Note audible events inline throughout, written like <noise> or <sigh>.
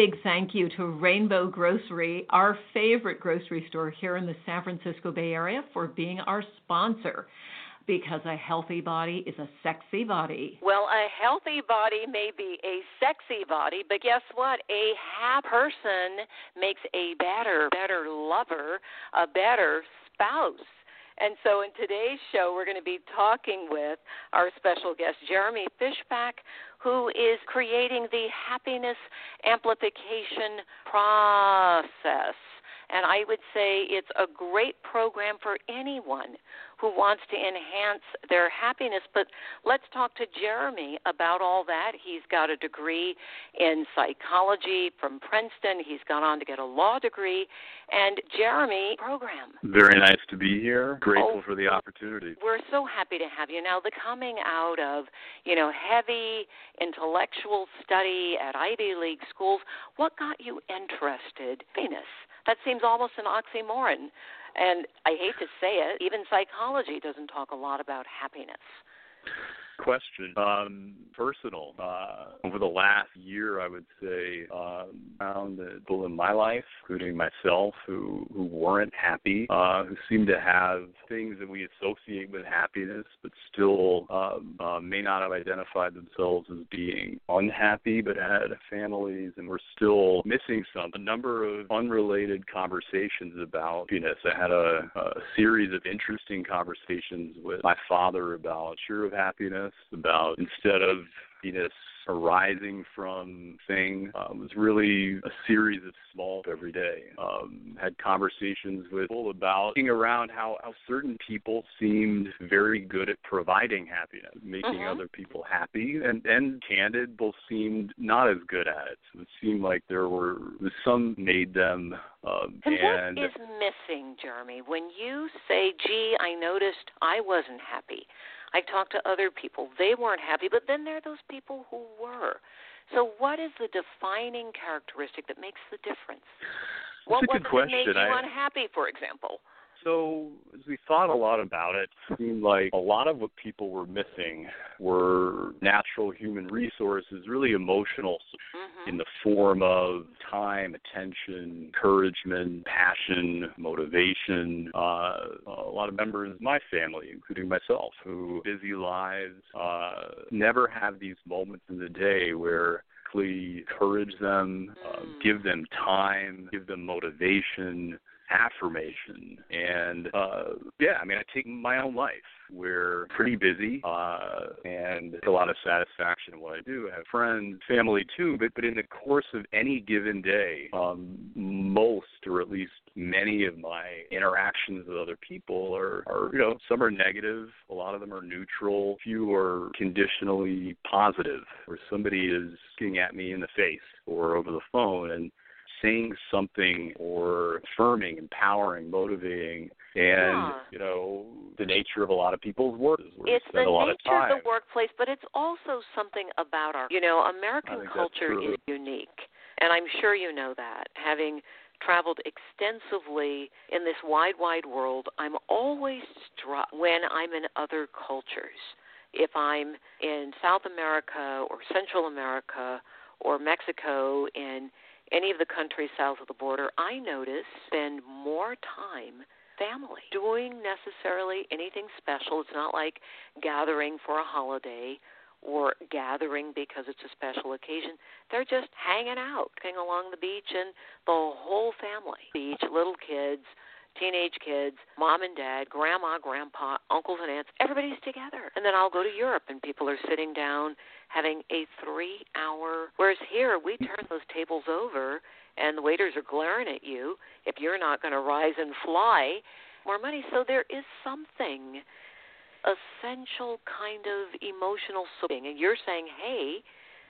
Big thank you to Rainbow Grocery, our favorite grocery store here in the San Francisco Bay Area, for being our sponsor. Because a healthy body is a sexy body. Well, a healthy body may be a sexy body, but guess what? A happy person makes a better, better lover, a better spouse. And so in today's show, we're going to be talking with our special guest, Jeremy Fischbach, who is creating the happiness amplification process. And I would say it's a great program for anyone who wants to enhance their happiness. But let's talk to Jeremy about all that. He's got a degree in psychology from Princeton, he's gone on to get a law degree. And Jeremy, program. Very nice to be here. Grateful Oh, for the opportunity. We're so happy to have you. Now, the coming out of, you know, heavy intellectual study at Ivy League schools, what got you interested in Venus? That seems almost an oxymoron. And I hate to say it, even psychology doesn't talk a lot about happiness. Question. Um, personal. Uh, over the last year, I would say, um, found that people in my life, including myself, who who weren't happy, uh, who seemed to have things that we associate with happiness, but still um, uh, may not have identified themselves as being unhappy, but had families and were still missing some. A number of unrelated conversations about happiness. I had a, a series of interesting conversations with my father about sure of happiness, about instead of happiness arising from thing uh, was really a series of small every day. Um, had conversations with people about looking around how, how certain people seemed very good at providing happiness, making Mhm. other people happy, and and candid both seemed not as good at it. So it seemed like there were some made them um, And, and what is missing, Jeremy? When you say, gee, I noticed I wasn't happy. I talked to other people, they weren't happy, but then there are those people who were. So, what is the defining characteristic that makes the difference? what was it that made you I- unhappy, for example? So, as we thought a lot about it, it seemed like a lot of what people were missing were natural human resources, really emotional, hmm in the form of time, attention, encouragement, passion, motivation. Uh, a lot of members of my family, including myself, who busy lives, uh, never have these moments in the day where we encourage them, uh, Mm. give them time, give them motivation, affirmation. And uh yeah i mean i take my own life. We're pretty busy uh and a lot of satisfaction in what i do. I have friends family too but but in the course of any given day um most or at least many of my interactions with other people are are you know some are negative a lot of them are neutral few are conditionally positive. Where somebody is looking at me in the face or over the phone and saying something or affirming, empowering, motivating, and Huh. you know the nature of a lot of people's work is It's the a lot of nature time. of the workplace, but it's also something about our, you know, American culture is unique, and I'm sure you know that. Having traveled extensively in this wide, wide world, I'm always struck when I'm in other cultures. If I'm in South America or Central America or Mexico, in any of the countries south of the border, I notice spend more time family doing necessarily anything special. It's not like gathering for a holiday or gathering because it's a special occasion. They're just hanging out, hanging along the beach, and the whole family beach, little kids, teenage kids, mom and dad, grandma, grandpa, uncles and aunts, everybody's together. And then I'll go to Europe and people are sitting down having a three hour whereas here we turn those tables over and the waiters are glaring at you if you're not going to rise and fly more money. So there is something essential kind of emotional support. And you're saying, hey,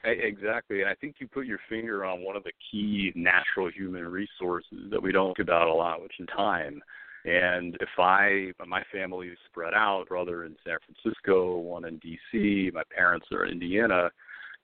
Exactly. And I think you put your finger on one of the key natural human resources that we don't think about a lot, which is time. And if I, my family is spread out, brother in San Francisco, one in D.C., my parents are in Indiana,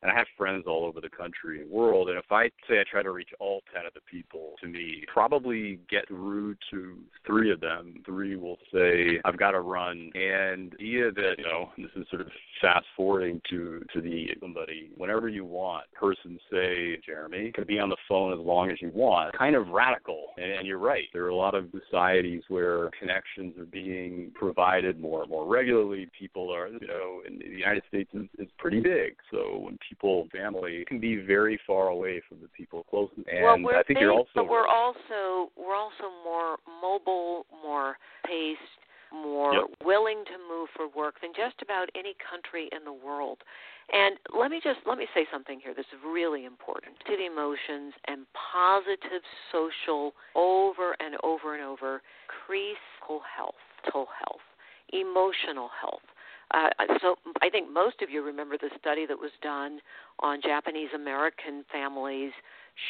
and I have friends all over the country and world. And if I say I try to reach all ten of the people to me, probably get through to three of them. Three will say I've got to run, and the idea that you know this is sort of fast forwarding to to the somebody whenever you want. Person say Jeremy can be on the phone as long as you want. Kind of radical, and, and you're right. There are a lot of societies where connections are being provided more and more regularly. People are you know in the United States is, is pretty big, so when people, family, can be very far away from the people closest. And well, I think big, you're also but we're also we're also more mobile, more paced, more yep. willing to move for work than just about any country in the world. And let me just let me say something here that's really important to the emotions and positive social over and over and over increase health, mental health, emotional health uh, so I think most of you remember the study that was done on Japanese American families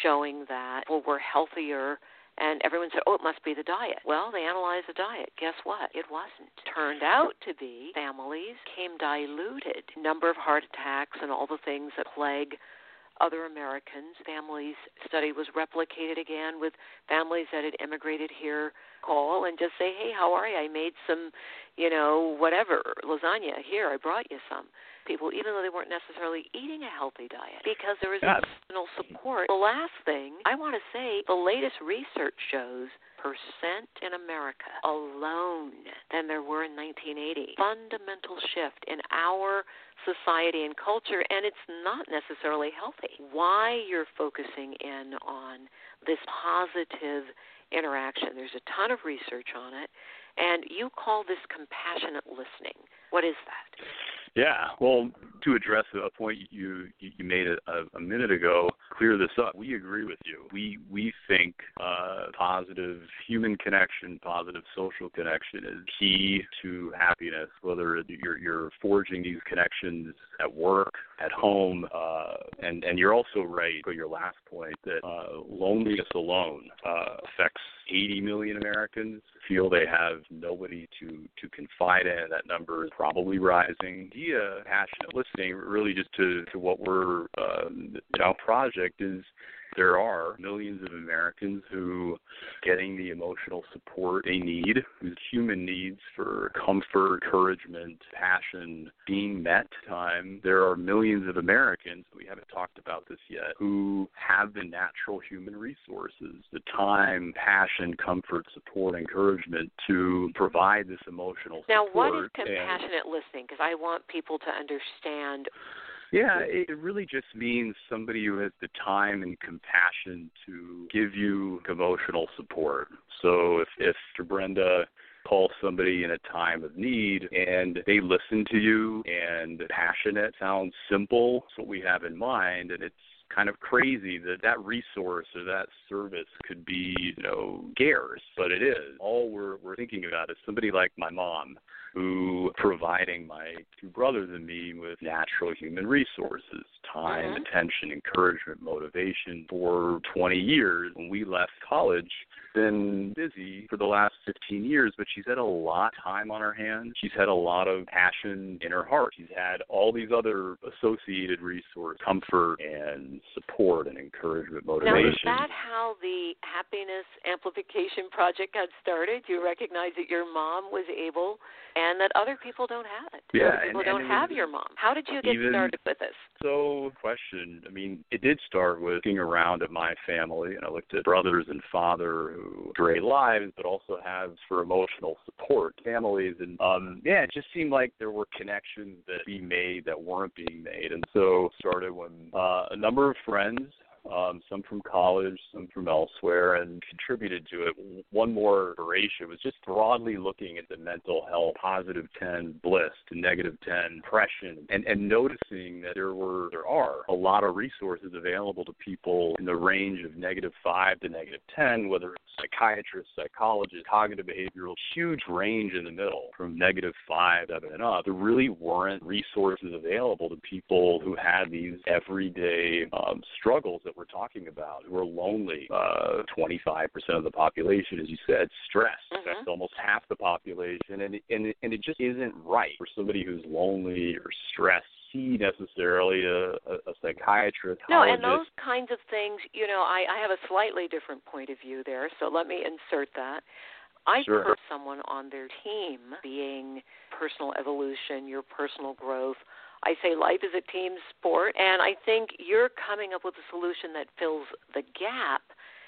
showing that people were healthier and everyone said, "Oh, it must be the diet." Well, they analyzed the diet. Guess what? It wasn't. Turned out to be families came diluted. Number of heart attacks and all the things that plague other Americans. Families study was replicated again with families that had immigrated here call and just say, "Hey, how are you? I made some, you know, whatever lasagna here. I brought you some." People, even though they weren't necessarily eating a healthy diet, because there was yes. emotional support. The last thing I want to say, the latest research shows in America alone than there were in 1980. Fundamental shift in our society and culture, and it's not necessarily healthy. Why you're focusing in on this positive interaction. There's a ton of research on it, and you call this compassionate listening. What is that? Yeah, well, to address a point you you made a, a minute ago, clear this up. We agree with you. We we think uh, positive human connection, positive social connection is key to happiness. Whether you're you're forging these connections at work, at home, uh, and and you're also right. Go your last point that uh, loneliness alone uh, affects 80 million Americans feel they have nobody to to confide in. That number is probably rising. Dia passionate listening, really just to to what we're uh, our project is there are millions of Americans who getting the emotional support they need, whose human needs for comfort, encouragement, passion being met time. There are millions of Americans, we haven't talked about this yet, who have the natural human resources, the time, passion, comfort, support, encouragement to provide this emotional support. Now, what is compassionate and, listening? Because I want people to understand yeah, it really just means somebody who has the time and compassion to give you emotional support. So if if Brenda calls somebody in a time of need and they listen to you and passionate sounds simple, that's what we have in mind and it's kind of crazy that that resource or that service could be, you know, scarce, but it is. All we're we're thinking about is somebody like my mom who providing my two brothers and me with natural human resources, time, mm-hmm. attention, encouragement, motivation for 20 years. When we left college, been busy for the last 15 years, but she's had a lot of time on her hands. She's had a lot of passion in her heart. She's had all these other associated resources, comfort and support and encouragement, motivation. Now, is that how the Happiness Amplification Project got started? Do you recognize that your mom was able and that other people don't have it. Yeah, other people and, don't and have your mom. How did you get even, started with this? So, question. I mean, it did start with looking around at my family, and I looked at brothers and father who great lives, but also have for emotional support families, and um, yeah, it just seemed like there were connections that be made that weren't being made, and so started when uh, a number of friends um, some from college, some from elsewhere, and contributed to it. One more inspiration was just broadly looking at the mental health positive 10 bliss to negative 10 depression and, and noticing that there were there are a lot of resources available to people in the range of negative 5 to negative 10, whether it's psychiatrists, psychologists, cognitive behavioral, huge range in the middle from negative 5 and up. There really weren't resources available to people who had these everyday um, struggles that we're talking about, who are lonely. Uh, 25% of the population, as you said, stressed. Mm-hmm. That's almost half the population, and and and it just isn't right for somebody who's lonely or stressed see necessarily a, a, psychiatrist. No, and those kinds of things, you know, I, I have a slightly different point of view there, so let me insert that. I sure. put someone on their team being personal evolution, your personal growth. I say life is a team sport, and I think you're coming up with a solution that fills the gap,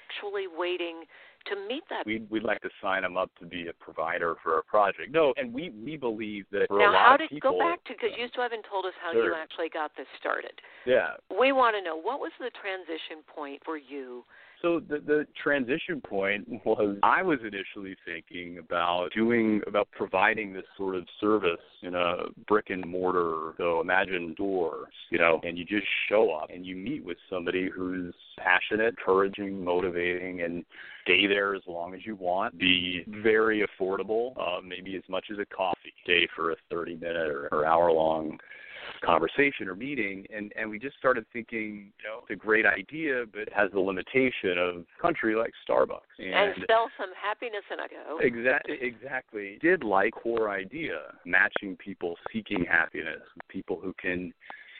actually waiting to meet that. We'd, we'd like to sign them up to be a provider for a project. No, and we, we believe that for now, a lot how of did people, go back to because you still haven't told us how Sure. you actually got this started. yeah. We want to know what was the transition point for you So the the transition point was I was initially thinking about doing about providing this sort of service in a brick and mortar. So imagine doors, you know, and you just show up and you meet with somebody who's passionate, encouraging, motivating, and stay there as long as you want. Be very affordable, uh, maybe as much as a coffee. Stay for a 30 minute or, or hour long conversation or meeting and and we just started thinking you know it's a great idea but it has the limitation of a country like starbucks and, and sell some happiness and a go. Exactly. Exactly. Did like core idea, matching people seeking happiness people who can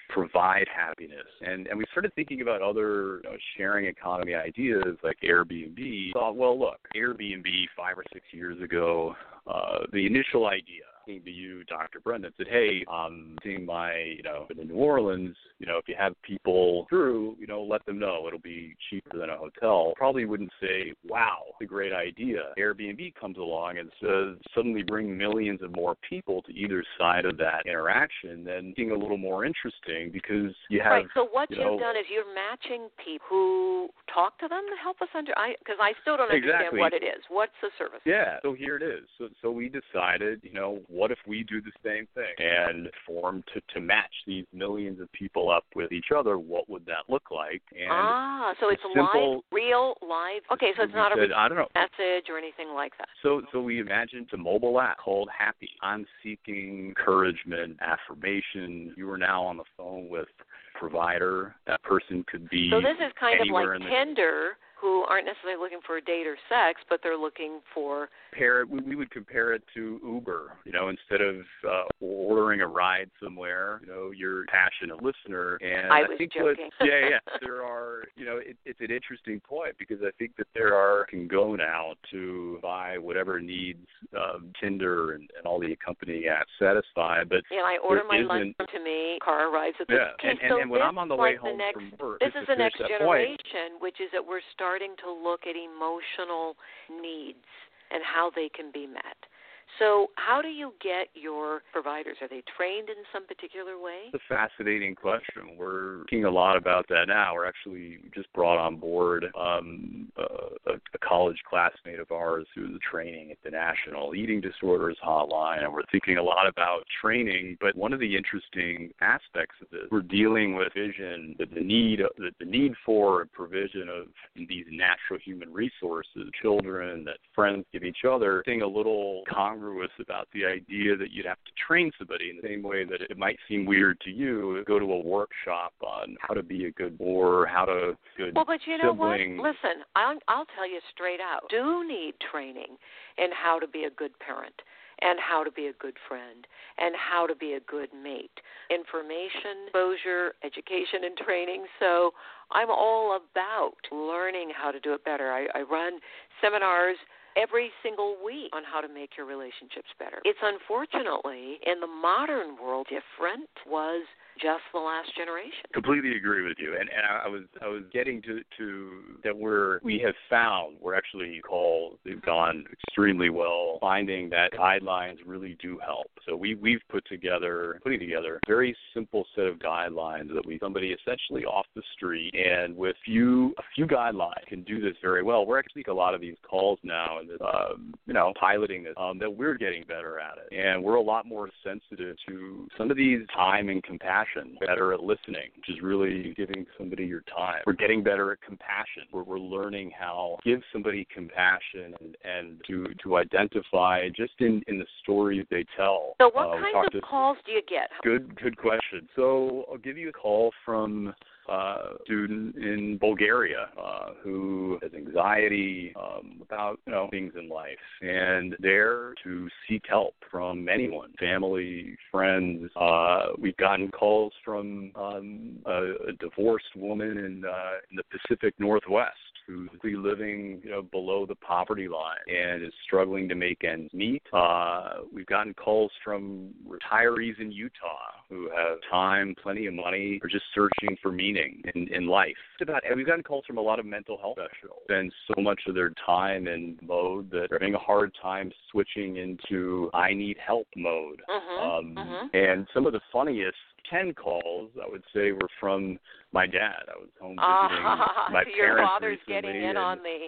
provide happiness. And and we started thinking about other you know, sharing economy ideas like Airbnb. Thought, well, look, Airbnb five or six years ago, uh, the initial idea came to you, Dr. Brendan, said, hey, I'm seeing my, you know, in New Orleans, you know, if you have people through, you know, let them know it'll be cheaper than a hotel. Probably wouldn't say, wow, a great idea. Airbnb comes along and says, suddenly bring millions of more people to either side of that interaction, then being a little more interesting because you have, right. So what you you've know, done is you're matching people who talk to them to help us under. I because I still don't understand Exactly. what it is. What's the service? Yeah, so here it is. So so we decided, you know, what if we do the same thing and form to to match these millions of people up with each other? What would that look like? And ah, so it's simple- live, real, live. Okay, so it's not a said, I don't know. message or anything like that. So, so we imagined a mobile app called Happy. I'm seeking encouragement, affirmation. You are now on the phone with provider. That person could be So this is kind of like in the Tinder, who aren't necessarily looking for a date or sex, but they're looking for. compare it. We, would compare it to Uber. You know, instead of uh, ordering a ride somewhere, you know, you're a passionate listener. And I was think joking. What, <laughs> yeah, yeah. There are, you know, it, it's an interesting point because I think that there are can go now to buy whatever needs um, Tinder and, and all the accompanying apps satisfy, but know, I order my lunch to me, car arrives at the. yeah, and, and, so and when I'm on the way home the next, from work, This is the next that point, generation, which is that we're starting to look at emotional needs and how they can be met. So, how do you get your providers? Are they trained in some particular way? It's a fascinating question. We're thinking a lot about that now. We're actually just brought on board um, a, a college classmate of ours who's training at the National Eating Disorders Hotline, and we're thinking a lot about training. But one of the interesting aspects of this, we're dealing with vision, the, the need, the, the need for and provision of these natural human resources, children that friends give each other, being a little congruous about the idea that you'd have to train somebody in the same way that it might seem weird to you go to a workshop on how to be a good or how to good Well, but you know sibling. what? Listen, I'll I'll tell you straight out. Do need training in how to be a good parent and how to be a good friend and how to be a good mate. Information, exposure, education and training. So I'm all about learning how to do it better. I, I run seminars every single week on how to make your relationships better. It's unfortunately in the modern world different was just the last generation. Completely agree with you. And and I was I was getting to to that we're we have found we're actually called they've gone extremely well finding that guidelines really do help. So we we've put together putting together a very simple set of guidelines that we somebody essentially off the street and with few a few guidelines can do this very well. We're actually a lot of these calls now and um, you know piloting this um, that we're getting better at it and we're a lot more sensitive to some of these time and compassion, better at listening, which is really giving somebody your time. We're getting better at compassion, where we're learning how to give somebody compassion and, and to to identify just in in the stories they tell. So, what uh, kinds of calls do you get? Good, good question. So, I'll give you a call from uh, student in Bulgaria uh, who has anxiety um, about you know things in life, and there to seek help from anyone, family, friends. Uh, we've gotten calls from um, a, a divorced woman in uh, in the Pacific Northwest who's living you know below the poverty line and is struggling to make ends meet. Uh, we've gotten calls from retirees in Utah who have time, plenty of money, are just searching for meaning in, in life. It's about we've gotten calls from a lot of mental health professionals. Spend so much of their time in mode that they're having a hard time switching into I need help mode. Mm-hmm. Um, mm-hmm. And some of the funniest 10 calls, I would say, were from my dad. I was home visiting Ah, <laughs> my so your parents father's recently, getting in and, on the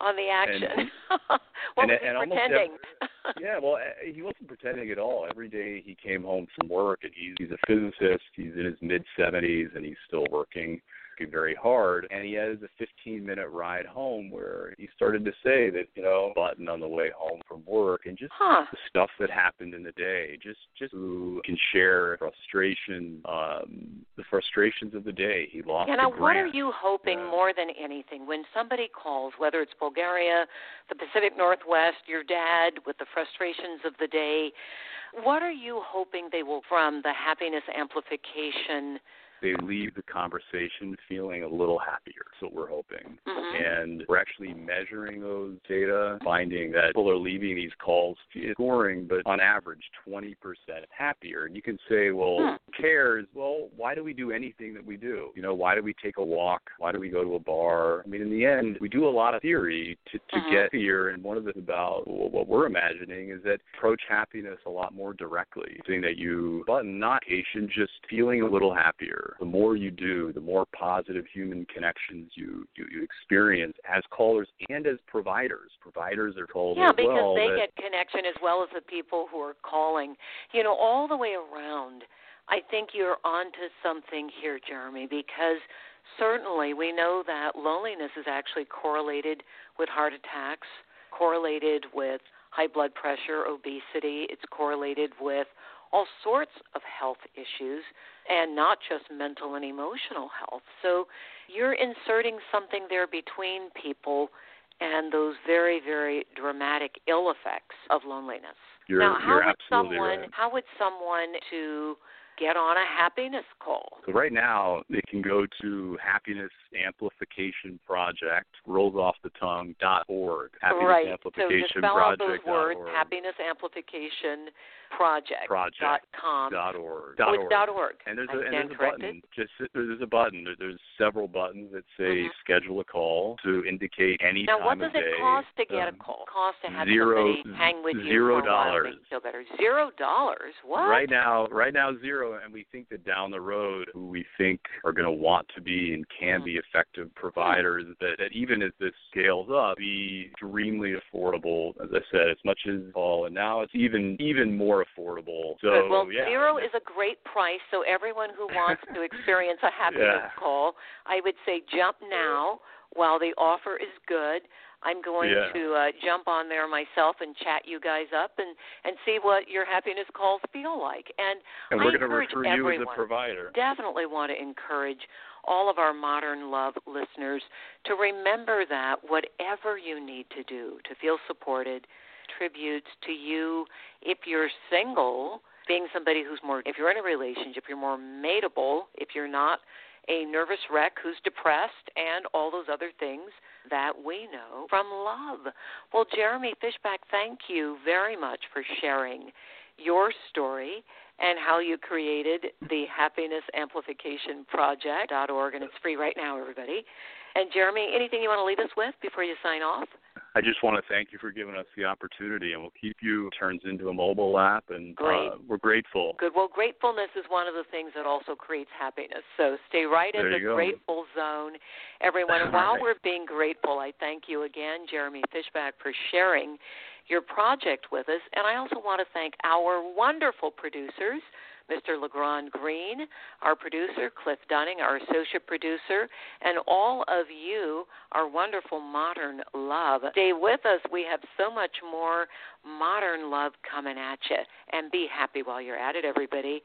on the action. <laughs> and- what and, was he almost pretending? every- <laughs> yeah, well, uh, he wasn't pretending at all. Every day he came home from work, and he's he's a physicist. He's in his mid 70s, and he's still working working very hard. And he has a 15 minute ride home where he started to say that you know button on the way home from work, and just huh. the stuff that happened in the day. Just just who can share frustration, um, the frustrations of the day. He lost Yeah, now what are you hoping Uh, more than anything when somebody calls, whether it's Bulgaria, the Pacific Northwest, your dad with the frustrations of the day? What are you hoping they will from the happiness amplification? They leave the conversation feeling a little happier. That's what we're hoping. Mhm. And we're actually measuring those data, finding that people are leaving these calls scoring, but on average, 20% happier. And you can say, well, Hmm. who cares? Well, why do we do anything that we do? You know, why do we take a walk? Why do we go to a bar? I mean, in the end, we do a lot of theory to, to Mhm. get here. And one of it about what we're imagining is that approach happiness a lot more directly. Saying that you button not patient, just feeling a little happier. The more you do, the more positive human connections you, you, you experience as callers and as providers. Providers are called as providers. Yeah, because well. they that- get connection as well as the people who are calling. You know, all the way around. I think you're onto something here, Jeremy, because certainly we know that loneliness is actually correlated with heart attacks, correlated with high blood pressure, obesity, it's correlated with all sorts of health issues and not just mental and emotional health. So you're inserting something there between people and those very, very dramatic ill effects of loneliness. You're, now, how you're would absolutely someone right. how would someone to get on a happiness call? So right now they can go to Happiness Amplification Project, rolls off the tongue dot org. Happiness right. So Amplification just spell out Project those words, happiness amplification project, Project dot com. dot org. Dot org. dot org. And there's I a and there's a corrected. button. Just there's a button. There's several buttons that say Mhm. schedule a call to indicate any Now, time what does it cost to get Um, a call? Cost to have zero- somebody hang with you zero for a while dollars. make you feel better. Zero dollars. What? Right now, right now zero, and we think that down the road, who we think are going to want to be and can be mm-hmm. effective providers, that, that even as this scales up, be extremely affordable. As I said, as much as all, and now it's even even more affordable. So Good. Well, yeah, zero is a great price. So everyone who wants to experience a <laughs> happiness Yeah. call, I would say jump now while the offer is good. I'm going Yeah. to uh, jump on there myself and chat you guys up and and see what your happiness calls feel like. And, and we're going to encourage recruit you as everyone. a provider. definitely want to encourage all of our modern love listeners to remember that whatever you need to do to feel supported tributes to you if you're single being somebody who's more if you're in a relationship you're more mateable if you're not a nervous wreck who's depressed and all those other things that we know from love well jeremy fischbach thank you very much for sharing your story and how you created the Happiness Amplification Project.org, and it's free right now, everybody. And Jeremy, anything you want to leave us with before you sign off? I just want to thank you for giving us the opportunity, and we'll keep you turns into a mobile app, and uh, we're grateful. Good. Well, gratefulness is one of the things that also creates happiness. So stay right there in the grateful zone, everyone. And <laughs> while right. we're being grateful, I thank you again, Jeremy Fischbach, for sharing your project with us. And I also want to thank our wonderful producers. Mr. LeGrand Green, our producer, Cliff Dunning, our associate producer, and all of you, our wonderful modern love. Stay with us. We have so much more modern love coming at you. And be happy while you're at it, everybody.